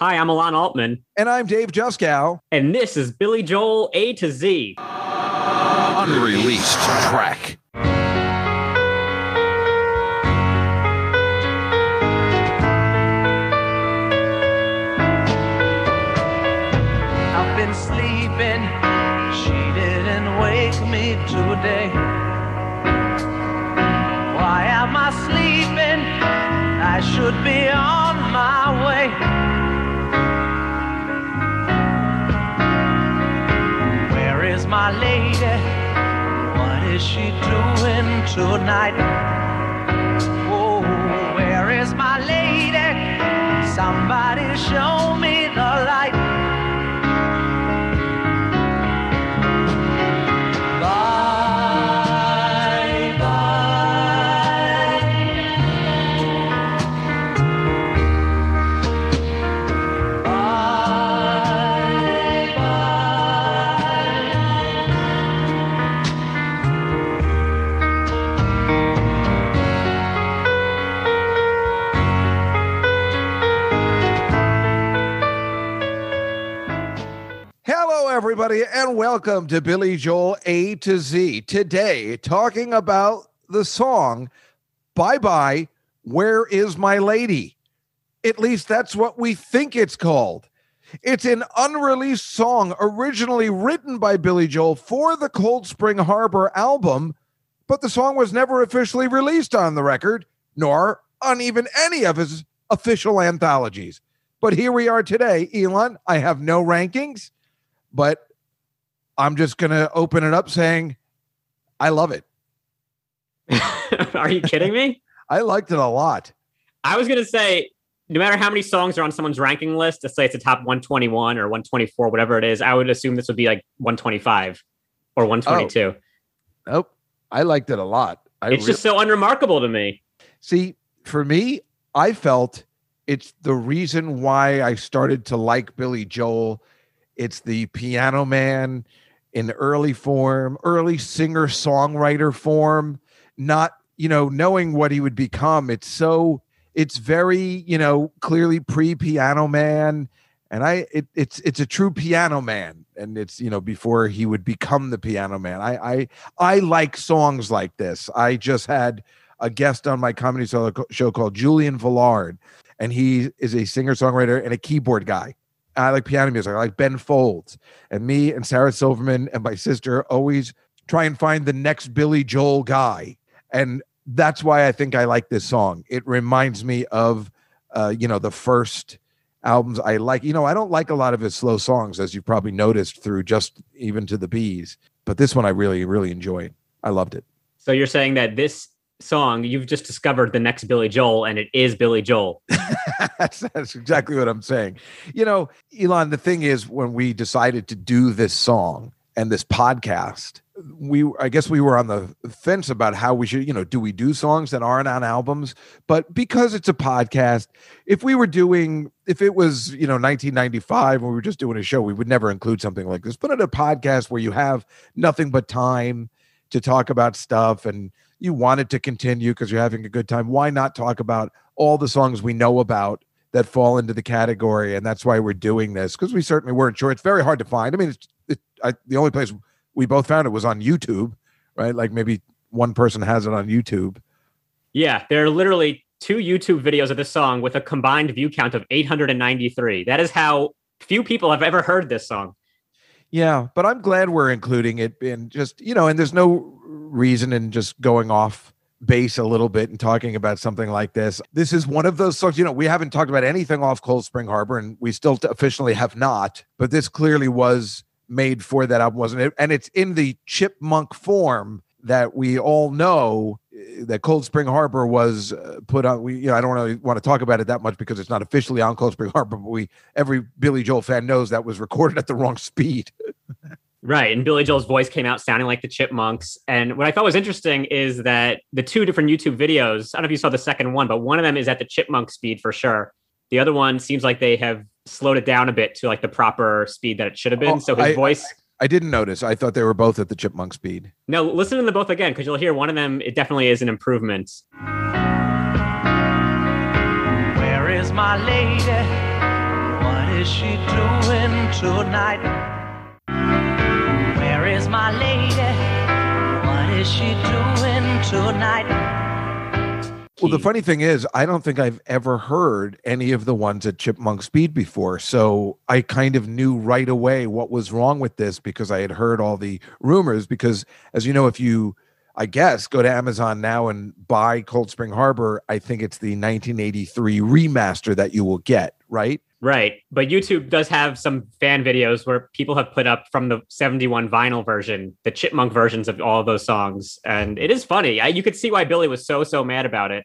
Hi, I'm Alan Altman, And I'm Dave Juskow. and this is Billy Joel A to Z. Unreleased track. I've been sleeping. She didn't wake me today. Why am I sleeping? I should be on my way. My lady? What is she doing tonight? Oh, where is my lady? Somebody show me and welcome to Billy Joel A to Z. Today, talking about the song Bye Bye, Where Is My Lady? At least that's what we think it's called. It's an unreleased song originally written by Billy Joel for the Cold Spring Harbor album, but the song was never officially released on the record, nor on even any of his official anthologies. But here we are today. Elon, I have no rankings, but I'm just going to open it up saying, I love it. Are you kidding me? I liked it a lot. I was going to say, no matter how many songs are on someone's ranking list, let's say it's a top 121 or 124, whatever it is, I would assume this would be like 125 or 122. Nope. I liked it a lot. I it's just so unremarkable to me. see, for me, I felt it's the reason why I started to like Billy Joel. It's the piano man in early form, early singer songwriter form, not, you know, knowing what he would become. It's so, it's very, you know, clearly pre piano man. And I, it, it's, it's a true piano man. And it's, you know, before he would become the piano man. I, I, I like songs like this. I just had a guest on my comedy show called Julian Villard, and he is a singer songwriter and a keyboard guy. I like piano music. I like Ben Folds, and me and Sarah Silverman and my sister always try and find the next Billy Joel guy, and that's why I think I like this song. It reminds me of, uh, you know, the first albums I like. You know, I don't like a lot of his slow songs, as you've probably noticed through just even to the bees, but this one I really, really enjoyed. I loved it. So you're saying that this song, you've just discovered the next Billy Joel, and it is Billy Joel. that's, that's exactly what I'm saying. You know, Elon, the thing is, when we decided to do this song and this podcast, we I guess we were on the fence about how we should, you know, do we do songs that aren't on albums? But because it's a podcast, if we were doing, if it was, you know, 1995 and we were just doing a show, we would never include something like this. But in a podcast where you have nothing but time to talk about stuff and you want it to continue because you're having a good time, why not talk about all the songs we know about that fall into the category? And that's why we're doing this because we certainly weren't sure. It's very hard to find. I mean, it's it, I, the only place we both found it was on YouTube, right? Like maybe one person has it on YouTube. Yeah, there are literally two YouTube videos of this song with a combined view count of 893. That is how few people have ever heard this song. Yeah, but I'm glad we're including it in just, you know, and there's no reason in just going off base a little bit and talking about something like this. This is one of those songs, you know, we haven't talked about anything off Cold Spring Harbor and we still officially have not, but this clearly was made for that album, wasn't it? And it's in the chipmunk form that we all know that Cold Spring Harbor was uh, put on. We, you know, I don't really want to talk about it that much because it's not officially on Cold Spring Harbor, but we every Billy Joel fan knows that was recorded at the wrong speed. Right. And Billy Joel's voice came out sounding like the Chipmunks. And what I thought was interesting is that the two different YouTube videos, I don't know if you saw the second one, but one of them is at the Chipmunk speed for sure. The other one seems like they have slowed it down a bit to like the proper speed that it should have been. Oh, so his I- voice. I didn't notice. I thought they were both at the chipmunk speed. No, listen to them both again because you'll hear one of them. It definitely is an improvement. Where is my lady? What is she doing tonight? Where is my lady? What is she doing tonight? Well, the funny thing is, I don't think I've ever heard any of the ones at Chipmunk Speed before. So I kind of knew right away what was wrong with this because I had heard all the rumors. Because, as you know, if you, I guess, go to Amazon now and buy Cold Spring Harbor, I think it's the 1983 remaster that you will get, right? Right. But YouTube does have some fan videos where people have put up from the 71 vinyl version, the chipmunk versions of all of those songs. And it is funny. I, you could see why Billy was so, so mad about it.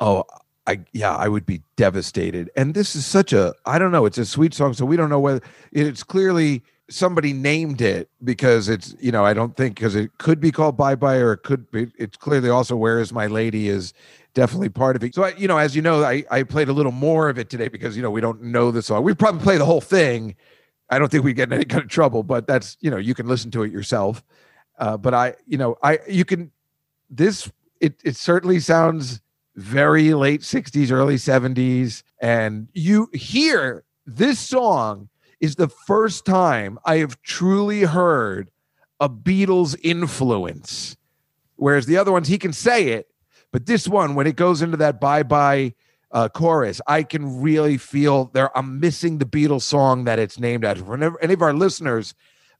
Oh, I yeah, I would be devastated. And this is such a I don't know, it's a sweet song, so we don't know whether it's clearly somebody named it because it's you know I don't think because it could be called Bye Bye or it could be it's clearly also Where Is My Lady is definitely part of it. So I you know as you know I I played a little more of it today because you know we don't know the song. We probably play the whole thing. I don't think we get in any kind of trouble, but that's you know you can listen to it yourself. Uh, but I you know I you can this it it certainly sounds very late 60s early 70s and you hear this song is the first time i have truly heard a beatles influence. Whereas the other ones he can say it but this one when it goes into that bye bye uh, chorus i can really feel there i'm missing the beatles song that it's named after. Whenever any of our listeners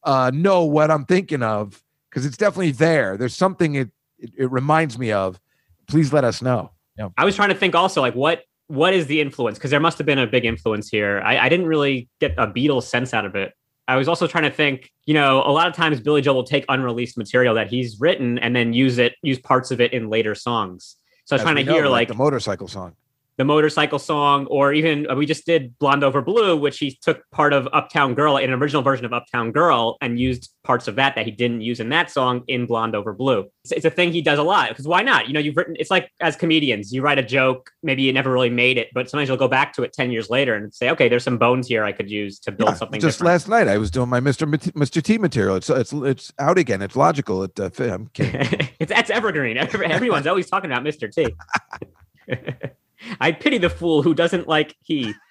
uh, know what i'm thinking of because it's definitely there. There's something it, it it reminds me of. Please let us know. I was trying to think also like what what is the influence? Because there must have been a big influence here. I, I didn't really get a Beatles sense out of it. I was also trying to think, you know, a lot of times Billy Joel will take unreleased material that he's written and then use it, use parts of it in later songs. So I was As trying to know, hear like the motorcycle song. The motorcycle song, or even uh, we just did Blonde Over Blue, which he took part of Uptown Girl, an original version of Uptown Girl, and used parts of that that he didn't use in that song in Blonde Over Blue. It's, it's a thing he does a lot because why not? You know, you've written, it's like as comedians, you write a joke, maybe you never really made it, but sometimes you'll go back to it 10 years later and say, okay, there's some bones here I could use to build Yeah, something just different. last night, I was doing my Mr. Mat- Mr. T material. It's it's it's out again. It's logical. It, uh, I'm kidding. it's that's evergreen. Everyone's always talking about Mr. T. I pity the fool who doesn't like he.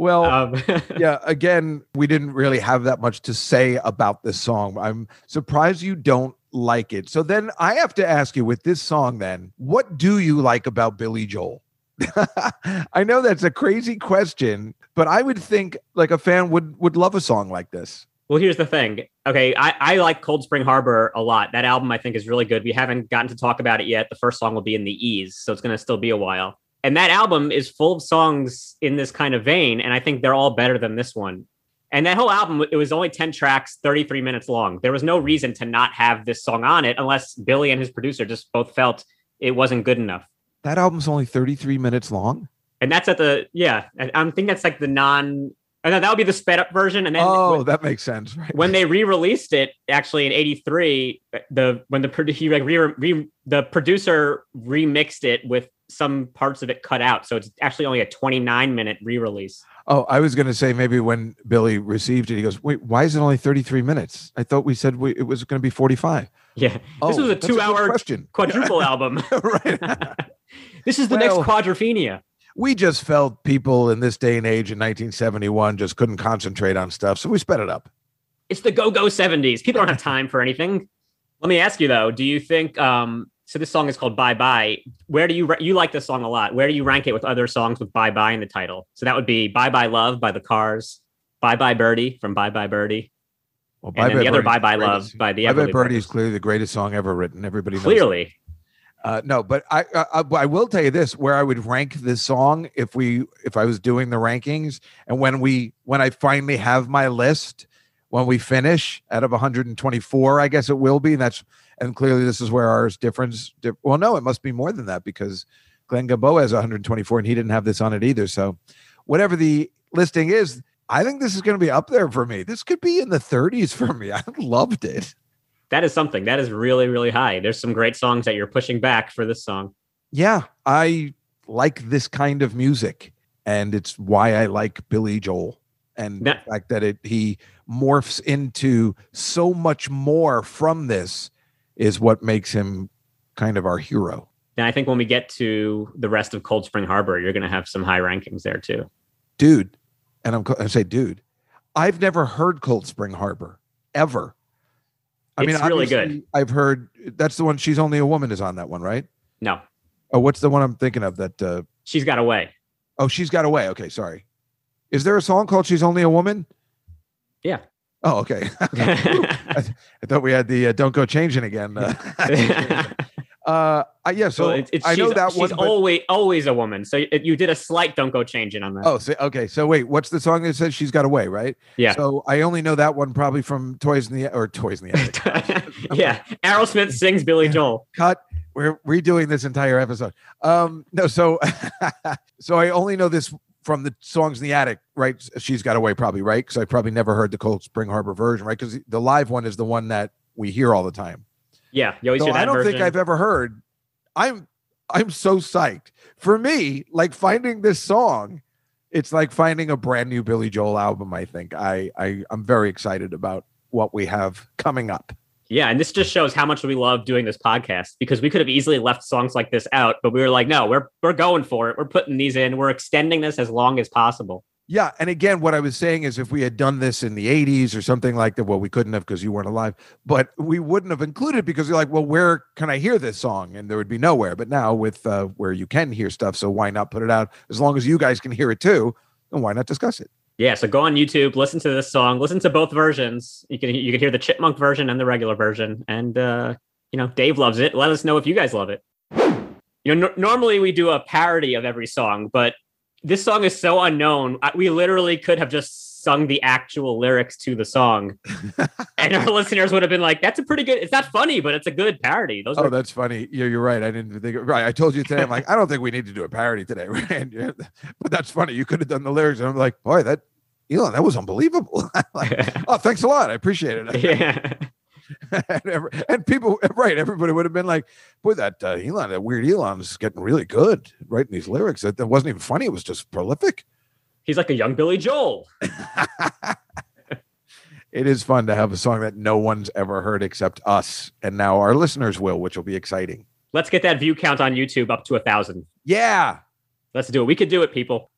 Well, Um, yeah. Again, we didn't really have that much to say about this song. I'm surprised you don't like it. So then I have to ask you with this song. Then, what do you like about Billy Joel? I know that's a crazy question, but I would think like a fan would would love a song like this. Well, here's the thing. Okay, I, I like Cold Spring Harbor a lot. That album I think is really good. We haven't gotten to talk about it yet. The first song will be in the E's, so it's going to still be a while. And that album is full of songs in this kind of vein, and I think they're all better than this one. And that whole album, it was only 10 tracks, 33 minutes long. There was no reason to not have this song on it unless Billy and his producer just both felt it wasn't good enough. That album's only 33 minutes long. And that's at the, yeah, I, I think that's like the non, no, that would be the sped up version. And then Oh, that makes sense, right? when they re-released it actually in 83 the when the he like re, re, the producer remixed it with some parts of it cut out so it's actually only a 29 minute re-release Oh, I was going to say maybe when Billy received it, he goes, "Wait, why is it only 33 minutes? I thought we said we, it was going to be 45." yeah Oh, this was a two-hour question. quadruple album right. this is the Well- next quadrophenia we just felt people in this day and age in 1971 just couldn't concentrate on stuff, so we sped it up. it's the go-go 70s people don't have time for anything. Let me ask you though do you think um so this song is called bye bye. Where do you ra- you like this song a lot. Where do you rank it with other songs with bye bye in the title? So that would be bye bye love by the cars bye bye birdie from bye bye birdie Well, and then the other bye bye love by the Bye Bye Birdie is clearly the greatest song ever written. Everybody knows. clearly Uh, no, but I, I I I will tell you this: where I would rank this song if we if I was doing the rankings, and when we when I finally have my list, when we finish out of 124, I guess it will be. And that's and clearly this is where ours difference. Di- well, no, it must be more than that because Glenn Gamboa has 124, and he didn't have this on it either. So, whatever the listing is, I think this is going to be up there for me. This could be in the 30s for me. I loved it. That is something that is really really high there's some great songs that you're pushing back for this song yeah, I like this kind of music, and it's why I like Billy Joel, and Now- the fact that it he morphs into so much more from this is what makes him kind of our hero. and i think when we get to the rest of cold spring harbor you're going to have some high rankings there too dude, and I'm I say, dude, I've never heard Cold Spring Harbor ever. I mean, It's really good. I've heard that's the one. She's only a woman is on that one, right? No, Oh, what's the one I'm thinking of? That uh, she's got a way. oh, she's got a way. Okay, sorry. Is there a song called "She's Only a Woman"? Yeah. Oh, okay. I thought we had the uh, "Don't Go Changing" again. Uh, uh, uh, yeah. So so it's, it's I know that she's one. but- always always a woman. So you, you did a slight don't go changing on that. oh, so, okay. So wait, what's the song that says "She's Got a Way"? Right. yeah. So I only know that one probably from Toys in the or Toys in the Attic. yeah. Aerosmith sings Billy Joel. Cut. We're redoing this entire episode. Um, no, so so I only know this from the songs in the attic, right? She's got a way, probably right, because I probably never heard the Cold Spring Harbor version, right? Because the live one is the one that we hear all the time. Yeah. You always So hear that I don't version. think I've ever heard. I'm I'm so psyched for me. Like finding this song, it's like finding a brand new Billy Joel album. I think I I I'm very excited about what we have coming up. Yeah, and this just shows how much we love doing this podcast because we could have easily left songs like this out, but we were like, no, we're we're going for it. We're putting these in. We're extending this as long as possible. Yeah, and again, what I was saying is, if we had done this in the '80s or something like that, well, we couldn't have because you weren't alive, but we wouldn't have included because you're like, well, where can I hear this song? And there would be nowhere. But now with uh, where you can hear stuff, so why not put it out as long as you guys can hear it too? And why not discuss it? Yeah, so go on YouTube, listen to this song, listen to both versions. You can you can hear the chipmunk version and the regular version, and uh, you know Dave loves it. Let us know if you guys love it. You know, normally we do a parody of every song, but this song is so unknown. I- We literally could have just sung the actual lyrics to the song, and our listeners would have been like, "That's a pretty good. It's not funny, but it's a good parody." Those Oh, are that's funny. Yeah, you're right. I didn't think. Right, I told you today. I'm like, I don't think we need to do a parody today, right? But that's funny. You could have done the lyrics, and I'm like, boy, that Elon, that was unbelievable. Like, oh, thanks a lot. I appreciate it. yeah. and, every- and people, right? Everybody would have been like, "Boy, that uh, Elon, that weird Elon, is getting really good writing these lyrics. That, that wasn't even funny. It was just prolific." He's like a young Billy Joel. It is fun to have a song that no one's ever heard except us, and now our listeners will, which will be exciting. Let's get that view count on YouTube up to a thousand. Yeah. Let's do it. We could do it, people.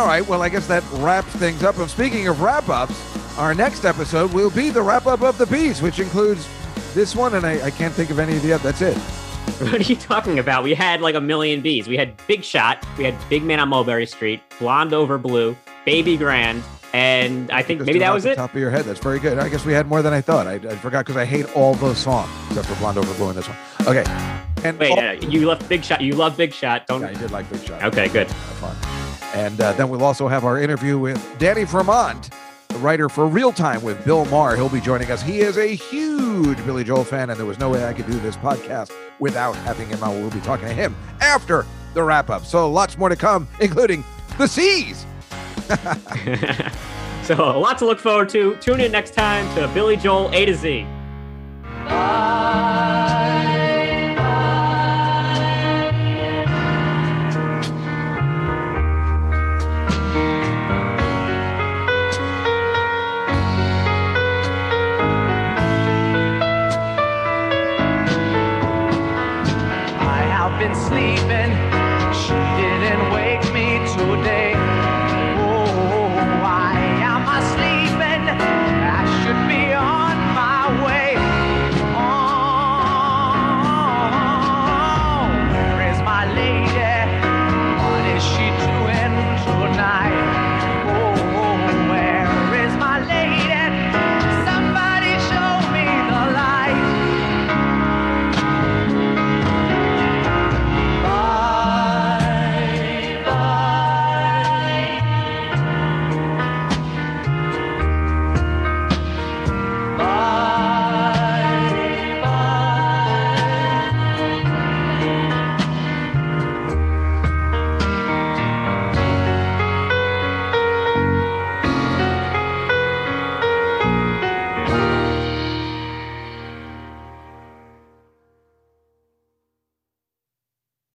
All right. Well, I guess that wraps things up. And speaking of wrap ups, our next episode will be the wrap up of the piece, which includes this one, and I, I can't think of any of the other. That's it. What are you talking about? We had like a million bees. We had Big Shot, we had Big Man on Mulberry Street, Blonde Over Blue, Baby Grand, and I think Just maybe that was the it. Top of your head. That's very good. I guess we had more than I thought. I, I forgot because I hate all those songs except for Blonde Over Blue in this one. Okay. And Wait, all- uh, you left Big Shot. You love Big Shot. Don't. yeah, I did like Big Shot. Okay, good. Have fun. And uh, then we'll also have our interview with Danny Vermont, the writer for Real Time with Bill Maher. He'll be joining us. He is a huge Billy Joel fan, and there was no way I could do this podcast without having him on. We'll be talking to him after the wrap up. So lots more to come, including the Seas. so a lot to look forward to. Tune in next time to Billy Joel A to Z. I